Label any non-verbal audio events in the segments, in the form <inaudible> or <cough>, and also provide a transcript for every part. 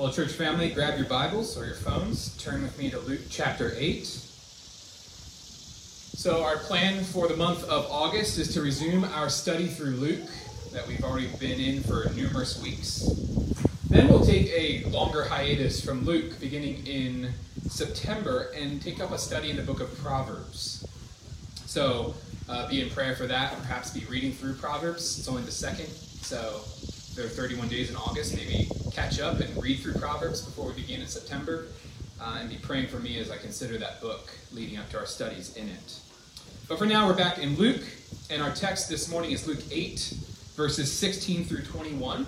Well, church family, grab your Bibles or your phones. Turn with me to Luke chapter 8. So, our plan for the month of August is to resume our study through Luke that we've already been in for numerous weeks. Then we'll take a longer hiatus from Luke beginning in September and take up a study in the book of Proverbs. So, uh, be in prayer for that, perhaps be reading through Proverbs. It's only the second, so there are 31 days in August. Maybe catch up and read through Proverbs before we begin in September. Uh, and be praying for me as I consider that book leading up to our studies in it. But for now, we're back in Luke, and our text this morning is Luke 8, verses 16 through 21.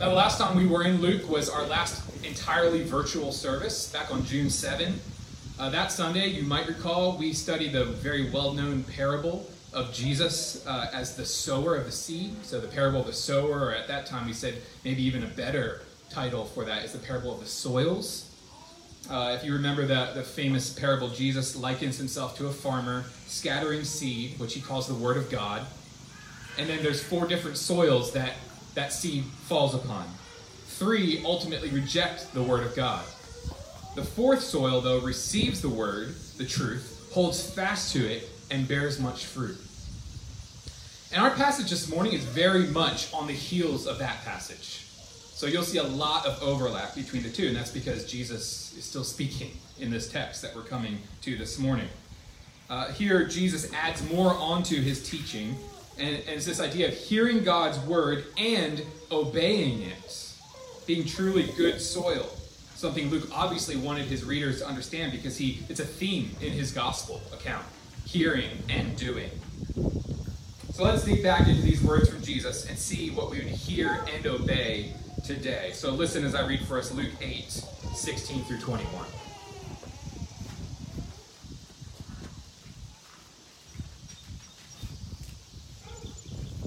Now, the last time we were in Luke was our last entirely virtual service back on June 7. Uh, that Sunday, you might recall, we studied the very well known parable of Jesus uh, as the sower of the seed. So, the parable of the sower, or at that time we said maybe even a better title for that is the parable of the soils. Uh, if you remember the, the famous parable, Jesus likens himself to a farmer scattering seed, which he calls the Word of God. And then there's four different soils that that seed falls upon. Three ultimately reject the Word of God. The fourth soil, though, receives the word, the truth, holds fast to it, and bears much fruit. And our passage this morning is very much on the heels of that passage. So you'll see a lot of overlap between the two, and that's because Jesus is still speaking in this text that we're coming to this morning. Uh, here, Jesus adds more onto his teaching, and, and it's this idea of hearing God's word and obeying it, being truly good soil something Luke obviously wanted his readers to understand because he it's a theme in his gospel account hearing and doing. So let's think back into these words from Jesus and see what we would hear and obey today. So listen as I read for us Luke 8, 16 through 21.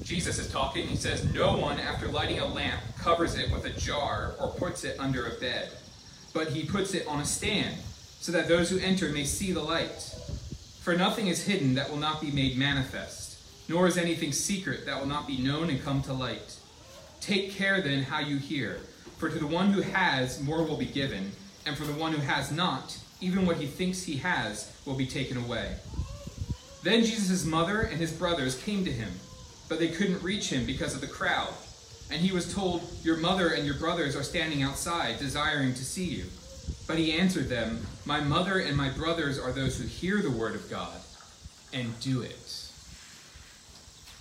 Jesus is talking. He says, No one, after lighting a lamp, covers it with a jar or puts it under a bed but he puts it on a stand, so that those who enter may see the light. For nothing is hidden that will not be made manifest, nor is anything secret that will not be known and come to light. Take care then how you hear, for to the one who has, more will be given, and for the one who has not, even what he thinks he has will be taken away. Then Jesus' mother and his brothers came to him, but they couldn't reach him because of the crowd and he was told, Your mother and your brothers are standing outside, desiring to see you. But he answered them, My mother and my brothers are those who hear the word of God and do it.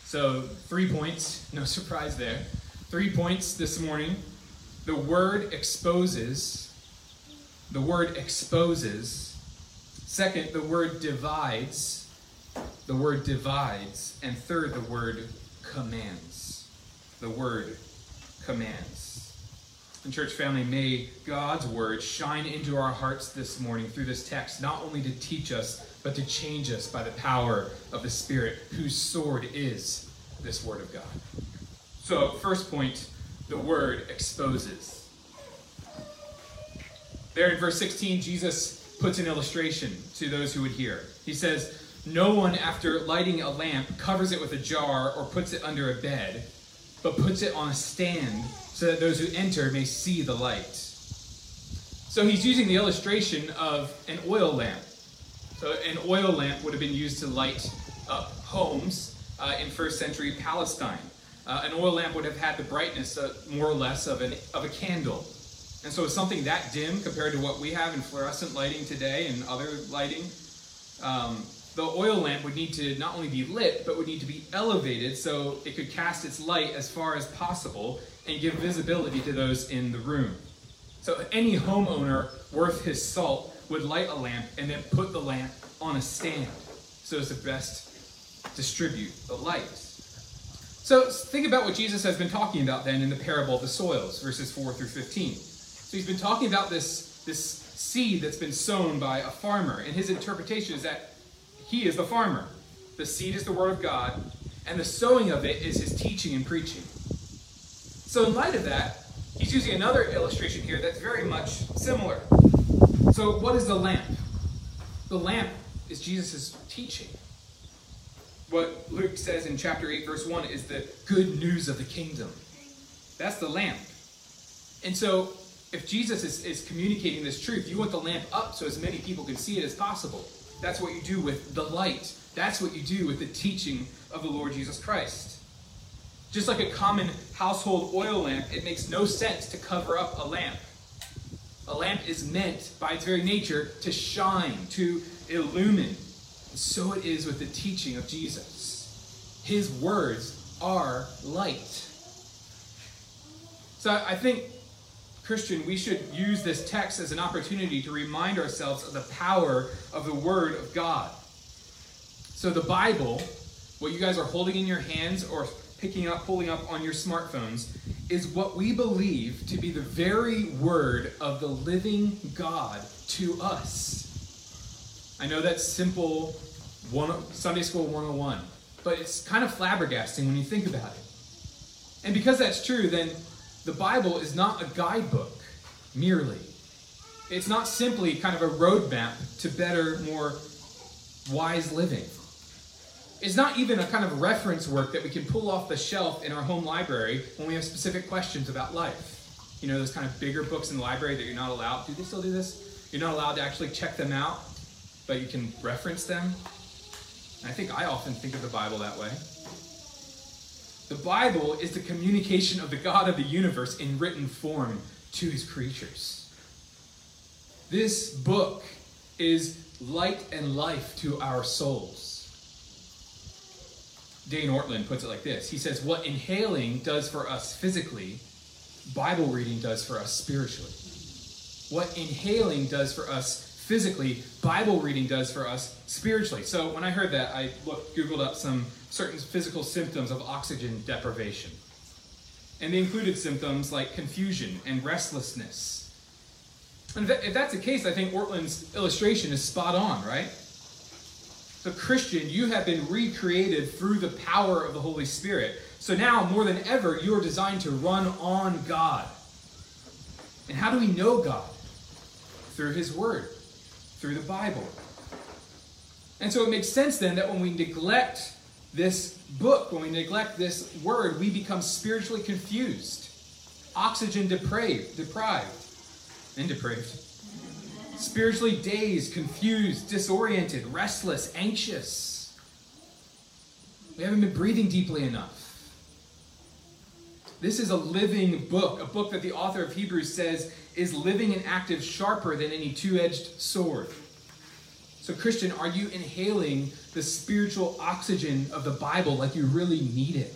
So, three points, no surprise there. Three points this morning. The word exposes. The word exposes. Second, the word divides. The word divides. And third, the word commands the word commands. And, church family, may God's word shine into our hearts this morning through this text, not only to teach us, but to change us by the power of the Spirit, whose sword is this word of God. So, first point the word exposes. There in verse 16, Jesus puts an illustration to those who would hear. He says, No one, after lighting a lamp, covers it with a jar or puts it under a bed but puts it on a stand so that those who enter may see the light. So he's using the illustration of an oil lamp. So an oil lamp would have been used to light up homes uh, in first century Palestine. Uh, an oil lamp would have had the brightness, uh, more or less, of, an, of a candle. And so something that dim compared to what we have in fluorescent lighting today and other lighting, um, the oil lamp would need to not only be lit, but would need to be elevated so it could cast its light as far as possible and give visibility to those in the room. So any homeowner worth his salt would light a lamp and then put the lamp on a stand so as to best distribute the light. So think about what Jesus has been talking about then in the parable of the soils, verses 4 through 15. So he's been talking about this, this seed that's been sown by a farmer, and his interpretation is that he is the farmer. The seed is the word of God, and the sowing of it is his teaching and preaching. So, in light of that, he's using another illustration here that's very much similar. So, what is the lamp? The lamp is Jesus' teaching. What Luke says in chapter 8, verse 1 is the good news of the kingdom. That's the lamp. And so, if Jesus is, is communicating this truth, you want the lamp up so as many people can see it as possible. That's what you do with the light. That's what you do with the teaching of the Lord Jesus Christ. Just like a common household oil lamp, it makes no sense to cover up a lamp. A lamp is meant, by its very nature, to shine, to illumine. And so it is with the teaching of Jesus. His words are light. So I think, Christian, we should use this text as an opportunity to remind ourselves of the power of the Word of God. So the Bible, what you guys are holding in your hands or picking up, pulling up on your smartphones, is what we believe to be the very word of the living God to us. I know that's simple one, Sunday School 101, but it's kind of flabbergasting when you think about it. And because that's true, then the Bible is not a guidebook merely. It's not simply kind of a roadmap to better, more wise living. It's not even a kind of reference work that we can pull off the shelf in our home library when we have specific questions about life. You know, those kind of bigger books in the library that you're not allowed, do they still do this? You're not allowed to actually check them out, but you can reference them. And I think I often think of the Bible that way. The Bible is the communication of the God of the universe in written form to his creatures. This book is light and life to our souls. Dane Ortlund puts it like this He says, What inhaling does for us physically, Bible reading does for us spiritually. What inhaling does for us physically, Bible reading does for us spiritually. So when I heard that, I looked, Googled up some certain physical symptoms of oxygen deprivation. And they included symptoms like confusion and restlessness. And if that's the case, I think Ortlund's illustration is spot on, right? So, Christian, you have been recreated through the power of the Holy Spirit. So now, more than ever, you are designed to run on God. And how do we know God? Through His Word, through the Bible. And so it makes sense then that when we neglect this book, when we neglect this word, we become spiritually confused, oxygen depraved, deprived, and depraved. Spiritually dazed, confused, disoriented, restless, anxious. We haven't been breathing deeply enough. This is a living book, a book that the author of Hebrews says is living and active, sharper than any two edged sword. So, Christian, are you inhaling the spiritual oxygen of the Bible like you really need it?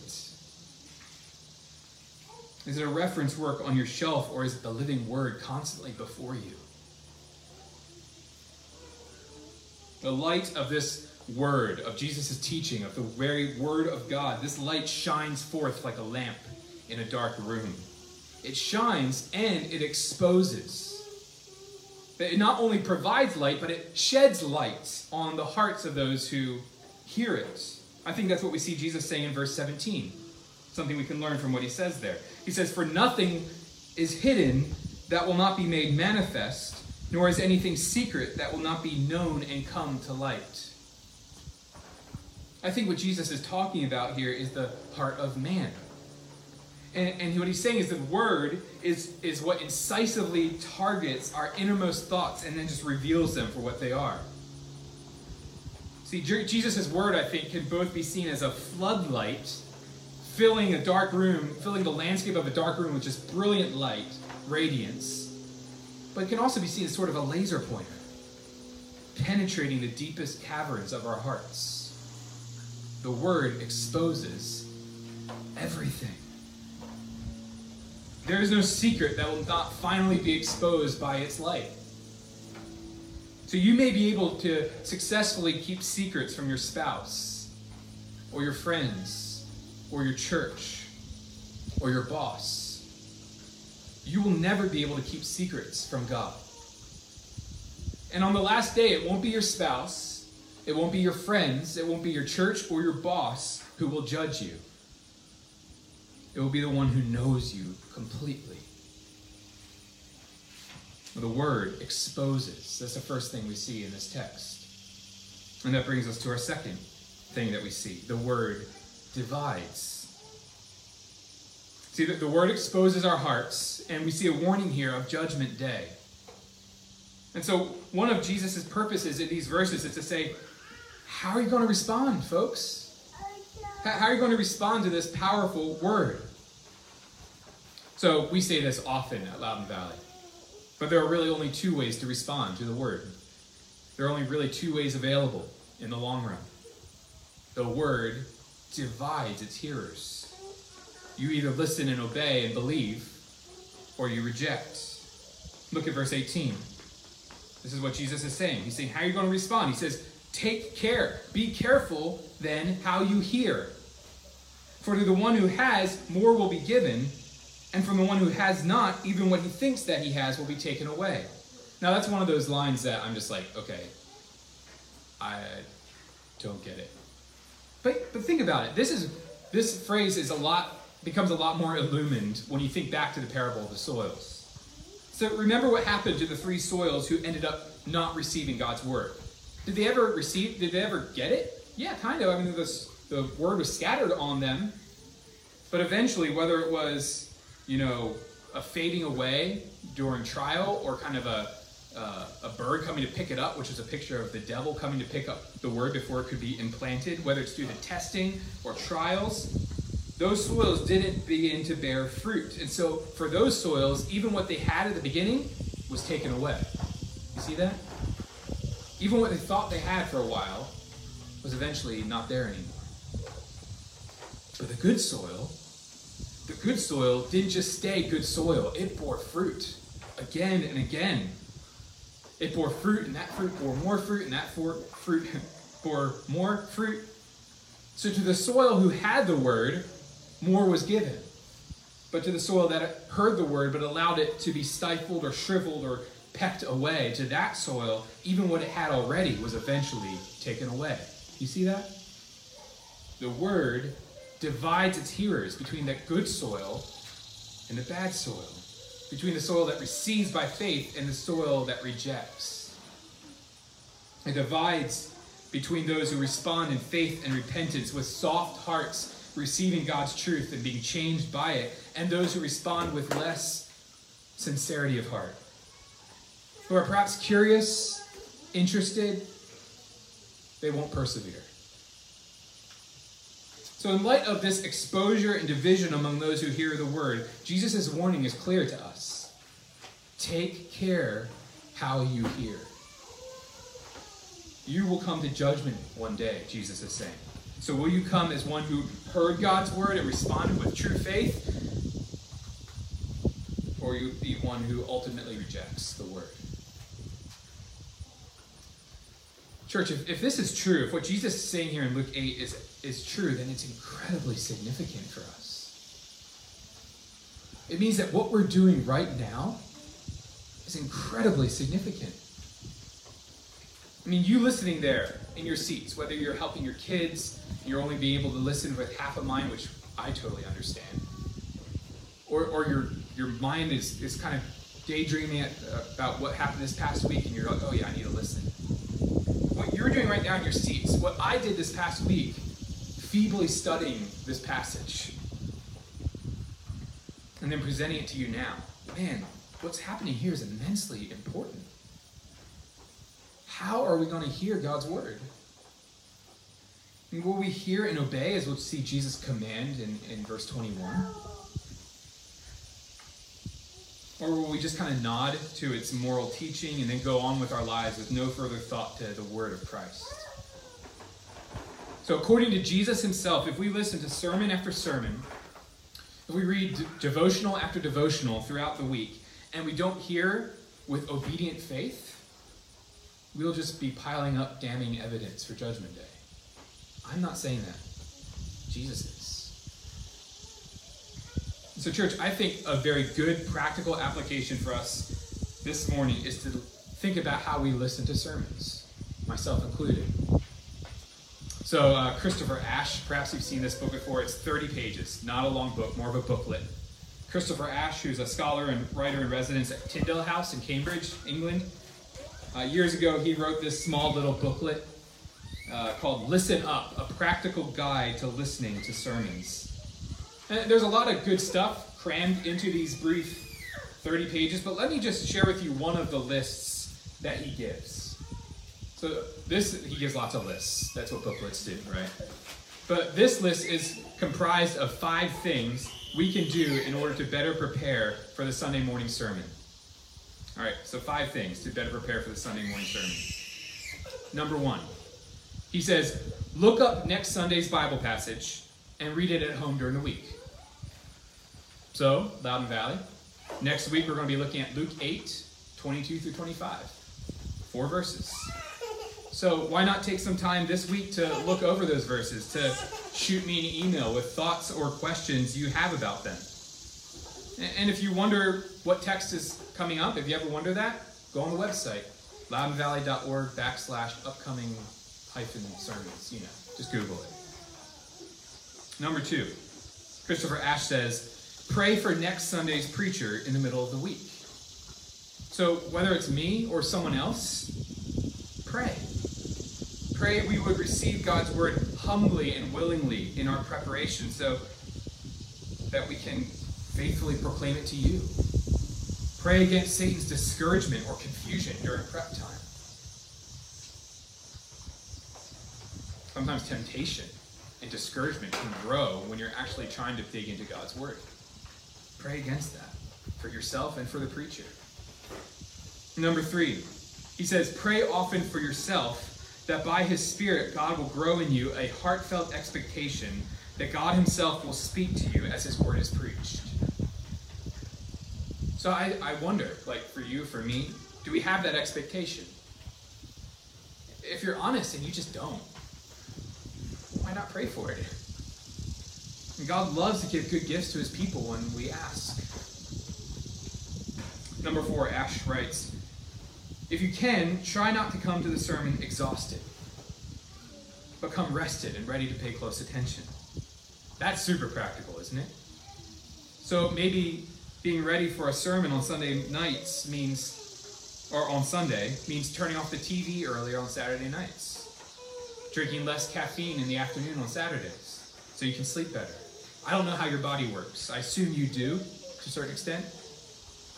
Is it a reference work on your shelf, or is it the living word constantly before you? The light of this word, of Jesus' teaching, of the very word of God, this light shines forth like a lamp in a dark room. It shines and it exposes. It not only provides light, but it sheds light on the hearts of those who hear it. I think that's what we see Jesus saying in verse 17. Something we can learn from what he says there. He says, For nothing is hidden that will not be made manifest nor is anything secret that will not be known and come to light. I think what Jesus is talking about here is the heart of man. And, and what he's saying is the word is, is what incisively targets our innermost thoughts and then just reveals them for what they are. See, Jesus' word, I think, can both be seen as a floodlight, filling a dark room, filling the landscape of a dark room with just brilliant light, radiance but it can also be seen as sort of a laser pointer, penetrating the deepest caverns of our hearts. The Word exposes everything. There is no secret that will not finally be exposed by its light. So you may be able to successfully keep secrets from your spouse, or your friends, or your church, or your boss you will never be able to keep secrets from God. And on the last day, it won't be your spouse, it won't be your friends, it won't be your church or your boss who will judge you. It will be the one who knows you completely. The word exposes. That's the first thing we see in this text. And that brings us to our second thing that we see the word divides. See, that the word exposes our hearts, and we see a warning here of judgment day. And so, one of Jesus' purposes in these verses is to say, How are you going to respond, folks? How are you going to respond to this powerful word? So, we say this often at Loudon Valley, but there are really only two ways to respond to the word. There are only really two ways available in the long run. The word divides its hearers. You either listen and obey and believe, or you reject. Look at verse 18. This is what Jesus is saying. He's saying, How are you going to respond? He says, Take care. Be careful then how you hear. For to the one who has, more will be given, and from the one who has not, even what he thinks that he has will be taken away. Now, that's one of those lines that I'm just like, okay, I don't get it. But, but think about it. This is this phrase is a lot becomes a lot more illumined when you think back to the parable of the soils. So remember what happened to the three soils who ended up not receiving God's word. Did they ever receive? Did they ever get it? Yeah, kind of. I mean, the, the word was scattered on them, but eventually, whether it was you know a fading away during trial or kind of a uh, a bird coming to pick it up, which is a picture of the devil coming to pick up the word before it could be implanted, whether it's through the testing or trials, those soils didn't begin to bear fruit. And so for those soils, even what they had at the beginning was taken away. You see that? Even what they thought they had for a while was eventually not there anymore. But the good soil, the good soil didn't just stay good soil, it bore fruit again and again. It bore fruit, and that fruit bore more fruit, and that fruit <laughs> bore more fruit. So to the soil who had the word, more was given. But to the soil that heard the word but allowed it to be stifled or shriveled or pecked away, to that soil, even what it had already was eventually taken away. You see that? The word divides its hearers between the good soil and the bad soil, between the soil that receives by faith and the soil that rejects. It divides between those who respond in faith and repentance with soft hearts receiving God's truth and being changed by it, and those who respond with less sincerity of heart, who are perhaps curious, interested, they won't persevere. So, in light of this exposure and division among those who hear the word, Jesus' warning is clear to us. Take care how you hear. You will come to judgment one day, Jesus is saying. So will you come as one who heard God's word and responded with true faith? Or you be one who ultimately rejects the word? Church, if, if this is true, if what Jesus is saying here in Luke 8 is, is true, then it's incredibly significant for us. It means that what we're doing right now is incredibly significant. I mean, you listening there in your seats, whether you're helping your kids, you're only being able to listen with half a mind, which I totally understand, or, or your, your mind is, is kind of daydreaming about what happened this past week, and you're like, oh yeah, I need to listen. What you're doing right now in your seats, what I did this past week, feebly studying this passage, and then presenting it to you now, man, what's happening here is immensely important how are we going to hear God's word? Will we hear and obey as we'll see Jesus command in, in verse 21? Or will we just kind of nod to its moral teaching and then go on with our lives with no further thought to the word of Christ? So, according to Jesus himself, if we listen to sermon after sermon, if we read devotional after devotional throughout the week, and we don't hear with obedient faith, we'll just be piling up damning evidence for Judgment Day. I'm not saying that. Jesus is. So, church, I think a very good practical application for us this morning is to think about how we listen to sermons, myself included. So, uh, Christopher Ash, perhaps you've seen this book before. It's 30 pages, not a long book, more of a booklet. Christopher Ash, who's a scholar and writer in residence at Tyndale House in Cambridge, England, uh, years ago, he wrote this small little booklet uh, called Listen Up A Practical Guide to Listening to Sermons. Uh, There's a lot of good stuff crammed into these brief 30 pages, but let me just share with you one of the lists that he gives. So this he gives lots of lists. That's what booklets do, right? But this list is comprised of five things we can do in order to better prepare for the Sunday morning sermon. All right, so five things to better prepare for the Sunday morning sermon. Number one, he says, look up next Sunday's Bible passage and read it at home during the week. So, Loudon Valley, next week we're going to be looking at Luke 8, 22 through 25. Four verses. So, why not take some time this week to look over those verses, to shoot me an email with thoughts or questions you have about them? And if you wonder what text is coming up, if you ever wonder that, go on the website, loudonvalley.org backslash upcoming hyphen sermons. You know, just Google it. Number two, Christopher Ash says, pray for next Sunday's preacher in the middle of the week. So whether it's me or someone else, pray. Pray we would receive God's word humbly and willingly in our preparation so that we can faithfully proclaim it to you. Pray against Satan's discouragement or confusion during prep time. Sometimes temptation and discouragement can grow when you're actually trying to dig into God's Word. Pray against that for yourself and for the preacher. Number three, he says, pray often for yourself that by his Spirit God will grow in you a heartfelt expectation that God himself will speak to you as his word is preached. So I, I wonder, like for you, for me, do we have that expectation? If you're honest and you just don't, why not pray for it? And God loves to give good gifts to his people when we ask. Number four, Ash writes, if you can, try not to come to the sermon exhausted, but come rested and ready to pay close attention. That's super practical, isn't it? So maybe being ready for a sermon on Sunday nights means, or on Sunday, means turning off the TV earlier on Saturday nights, drinking less caffeine in the afternoon on Saturdays, so you can sleep better. I don't know how your body works. I assume you do, to a certain extent.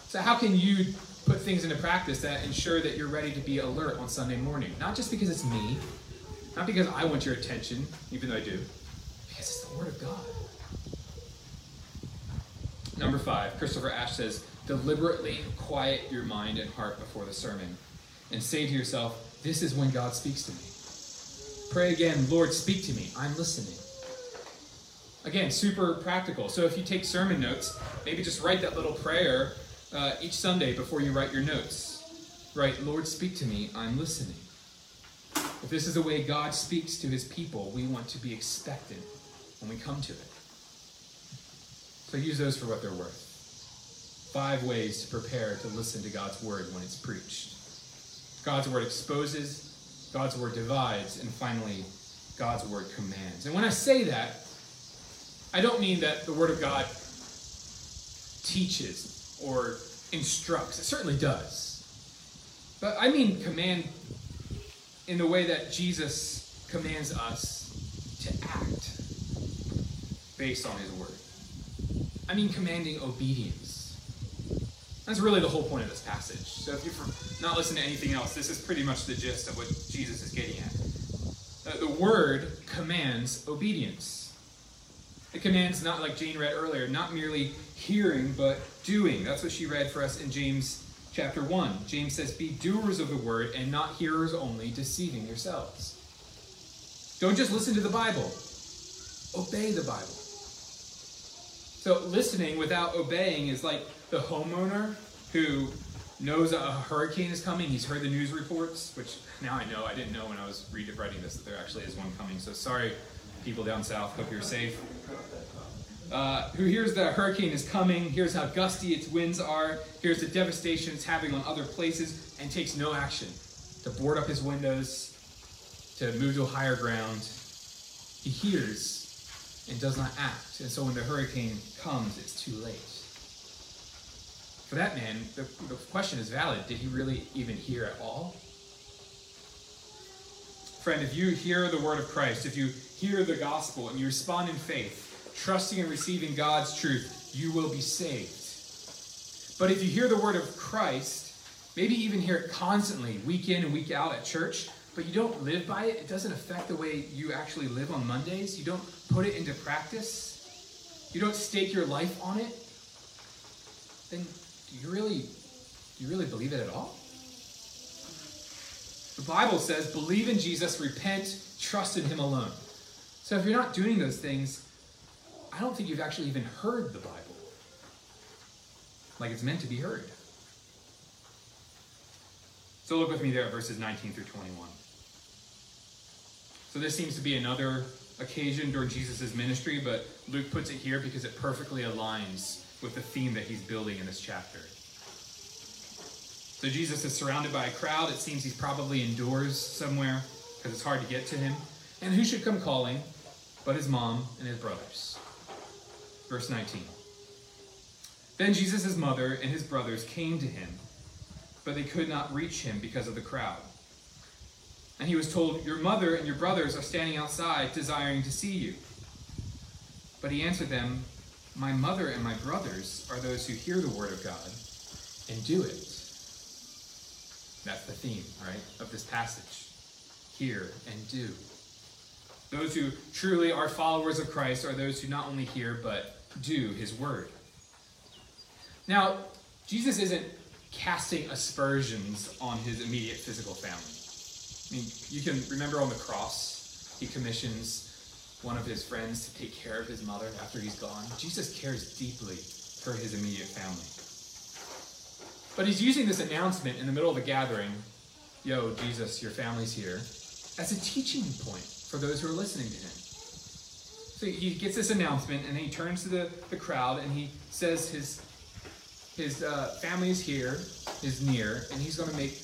So, how can you put things into practice that ensure that you're ready to be alert on Sunday morning? Not just because it's me, not because I want your attention, even though I do, because it's the Word of God. Number five, Christopher Ash says, deliberately quiet your mind and heart before the sermon and say to yourself, This is when God speaks to me. Pray again, Lord, speak to me. I'm listening. Again, super practical. So if you take sermon notes, maybe just write that little prayer uh, each Sunday before you write your notes. Write, Lord, speak to me. I'm listening. If this is the way God speaks to his people, we want to be expectant when we come to it. So use those for what they're worth. Five ways to prepare to listen to God's word when it's preached. God's word exposes, God's word divides, and finally, God's word commands. And when I say that, I don't mean that the word of God teaches or instructs. It certainly does. But I mean command in the way that Jesus commands us to act based on his word. I mean commanding obedience. That's really the whole point of this passage. So if you're not listening to anything else, this is pretty much the gist of what Jesus is getting at. Uh, the word commands obedience. It commands not like Jane read earlier, not merely hearing, but doing. That's what she read for us in James chapter 1. James says, Be doers of the word and not hearers only, deceiving yourselves. Don't just listen to the Bible, obey the Bible. So, listening without obeying is like the homeowner who knows a hurricane is coming. He's heard the news reports, which now I know. I didn't know when I was writing this that there actually is one coming. So, sorry, people down south. Hope you're safe. Uh, who hears the hurricane is coming, hears how gusty its winds are, hears the devastation it's having on other places, and takes no action to board up his windows, to move to higher ground. He hears and does not act. And so when the hurricane comes, it's too late. For that man, the, the question is valid. Did he really even hear at all? Friend, if you hear the word of Christ, if you hear the gospel and you respond in faith, trusting and receiving God's truth, you will be saved. But if you hear the word of Christ, maybe even hear it constantly, week in and week out at church, but you don't live by it, it doesn't affect the way you actually live on Mondays, you don't put it into practice, you don't stake your life on it, then do you really do you really believe it at all? The Bible says, believe in Jesus, repent, trust in him alone. So if you're not doing those things, I don't think you've actually even heard the Bible like it's meant to be heard. So look with me there at verses 19 through 21. So this seems to be another occasion during Jesus' ministry, but Luke puts it here because it perfectly aligns with the theme that he's building in this chapter. So Jesus is surrounded by a crowd. It seems he's probably indoors somewhere because it's hard to get to him. And who should come calling but his mom and his brothers? Verse 19. Then Jesus' mother and his brothers came to him, but they could not reach him because of the crowd. And he was told, Your mother and your brothers are standing outside, desiring to see you. But he answered them, My mother and my brothers are those who hear the word of God and do it. That's the theme, right, of this passage. Hear and do. Those who truly are followers of Christ are those who not only hear, but do his word. Now, Jesus isn't casting aspersions on his immediate physical family. I mean, you can remember on the cross, he commissions one of his friends to take care of his mother after he's gone. Jesus cares deeply for his immediate family. But he's using this announcement in the middle of the gathering Yo, Jesus, your family's here, as a teaching point for those who are listening to him. So he gets this announcement and he turns to the, the crowd and he says his his uh, family is here, is near, and he's going to make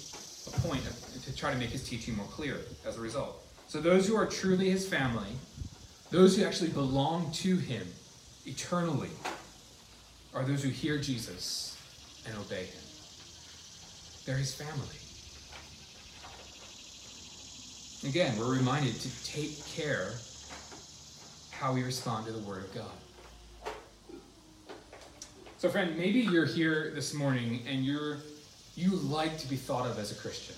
a point of, to try to make his teaching more clear as a result. So those who are truly his family, those who actually belong to him eternally, are those who hear Jesus and obey him. They're his family. Again, we're reminded to take care how we respond to the Word of God. So, friend, maybe you're here this morning and you're you like to be thought of as a Christian.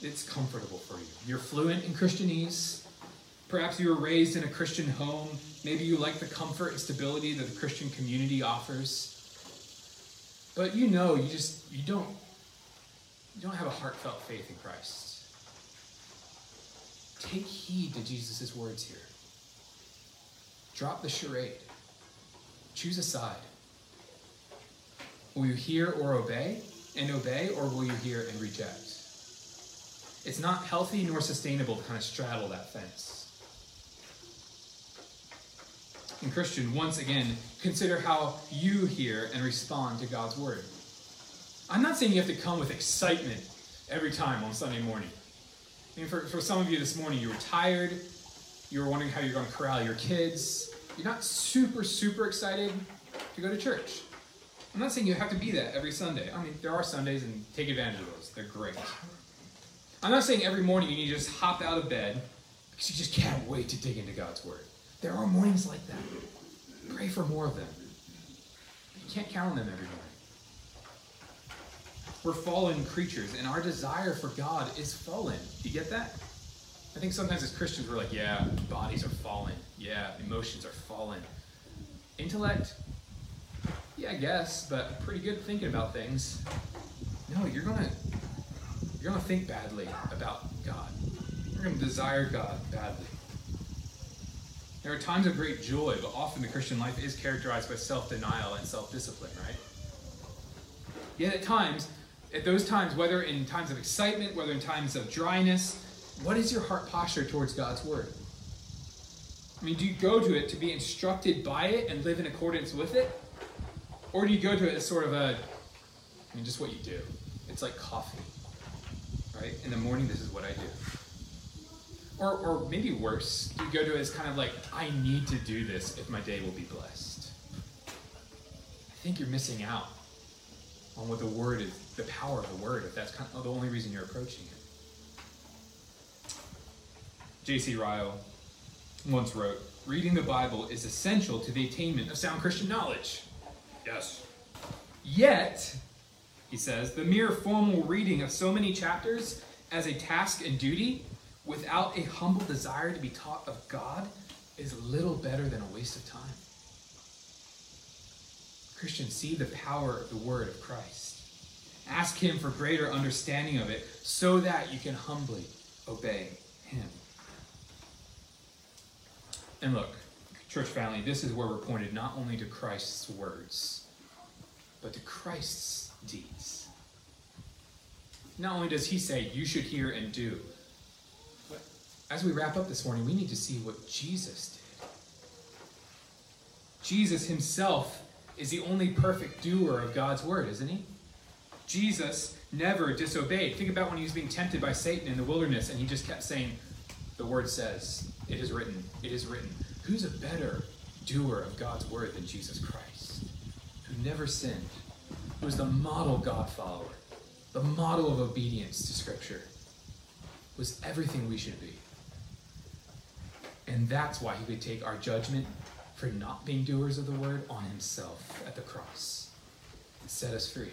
It's comfortable for you. You're fluent in Christianese. Perhaps you were raised in a Christian home. Maybe you like the comfort and stability that the Christian community offers. But you know, you just you don't you don't have a heartfelt faith in Christ. Take heed to Jesus' words here. Drop the charade. Choose a side. Will you hear or obey and obey, or will you hear and reject? It's not healthy nor sustainable to kind of straddle that fence. And Christian, once again, consider how you hear and respond to God's word. I'm not saying you have to come with excitement every time on Sunday morning. I mean, for, for some of you this morning, you were tired, you were wondering how you're going to corral your kids. You're not super, super excited to go to church. I'm not saying you have to be that every Sunday. I mean, there are Sundays and take advantage of those. They're great. I'm not saying every morning you need to just hop out of bed because you just can't wait to dig into God's Word. There are mornings like that. Pray for more of them. You can't count on them every morning. We're fallen creatures, and our desire for God is fallen. You get that? I think sometimes as Christians we're like, yeah, bodies are fallen. Yeah, emotions are fallen. Intellect, yeah, I guess, but pretty good thinking about things. No, you're gonna you're gonna think badly about God. You're gonna desire God badly. There are times of great joy, but often the Christian life is characterized by self-denial and self-discipline, right? Yet at times, at those times, whether in times of excitement, whether in times of dryness, what is your heart posture towards God's word? I mean, do you go to it to be instructed by it and live in accordance with it? Or do you go to it as sort of a, I mean, just what you do? It's like coffee, right? In the morning, this is what I do. Or, or maybe worse, you go to it as kind of like, I need to do this if my day will be blessed? I think you're missing out on what the word is, the power of the word, if that's kind of the only reason you're approaching it. J.C. Ryle once wrote, reading the Bible is essential to the attainment of sound Christian knowledge. Yes. Yet, he says, the mere formal reading of so many chapters as a task and duty without a humble desire to be taught of God is little better than a waste of time. Christians, see the power of the word of Christ. Ask him for greater understanding of it so that you can humbly obey him. And look, church family, this is where we're pointed not only to Christ's words, but to Christ's deeds. Not only does he say, you should hear and do, but as we wrap up this morning, we need to see what Jesus did. Jesus himself is the only perfect doer of God's word, isn't he? Jesus never disobeyed. Think about when he was being tempted by Satan in the wilderness and he just kept saying, The word says, it is written, it is written. Who's a better doer of God's word than Jesus Christ, who never sinned, who was the model God follower, the model of obedience to Scripture, was everything we should be. And that's why he could take our judgment for not being doers of the word on himself at the cross and set us free.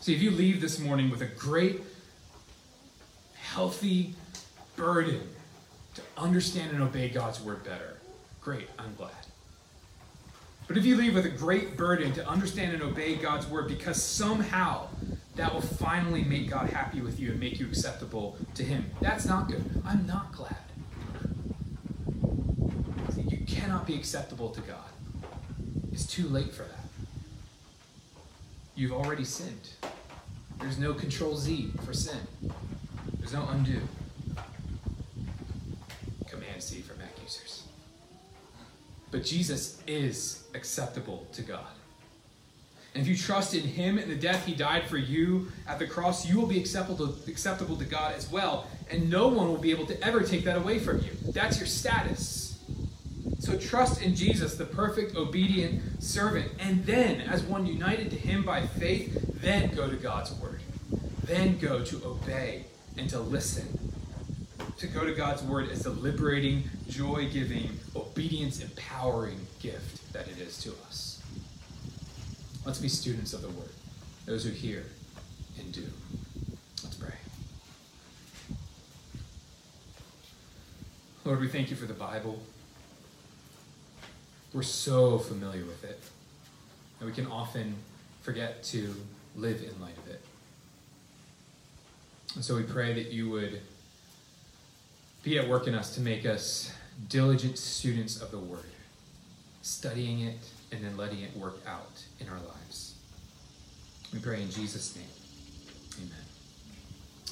See, if you leave this morning with a great, healthy burden to understand and obey God's word better, great, I'm glad. But if you leave with a great burden to understand and obey God's word because somehow that will finally make God happy with you and make you acceptable to Him, that's not good. I'm not glad. You cannot be acceptable to God. It's too late for that. You've already sinned. There's no control Z for sin. There's no undo. Command C for. But Jesus is acceptable to God. And if you trust in him and the death he died for you at the cross, you will be acceptable to, acceptable to God as well. And no one will be able to ever take that away from you. That's your status. So trust in Jesus, the perfect, obedient servant. And then, as one united to him by faith, then go to God's word. Then go to obey and to listen to go to God's word is the liberating, joy giving, obedience empowering gift that it is to us. Let's be students of the word, those who hear and do. Let's pray. Lord, we thank you for the Bible. We're so familiar with it, and we can often forget to live in light of it. And so we pray that you would be at work in us to make us diligent students of the Word, studying it and then letting it work out in our lives. We pray in Jesus' name.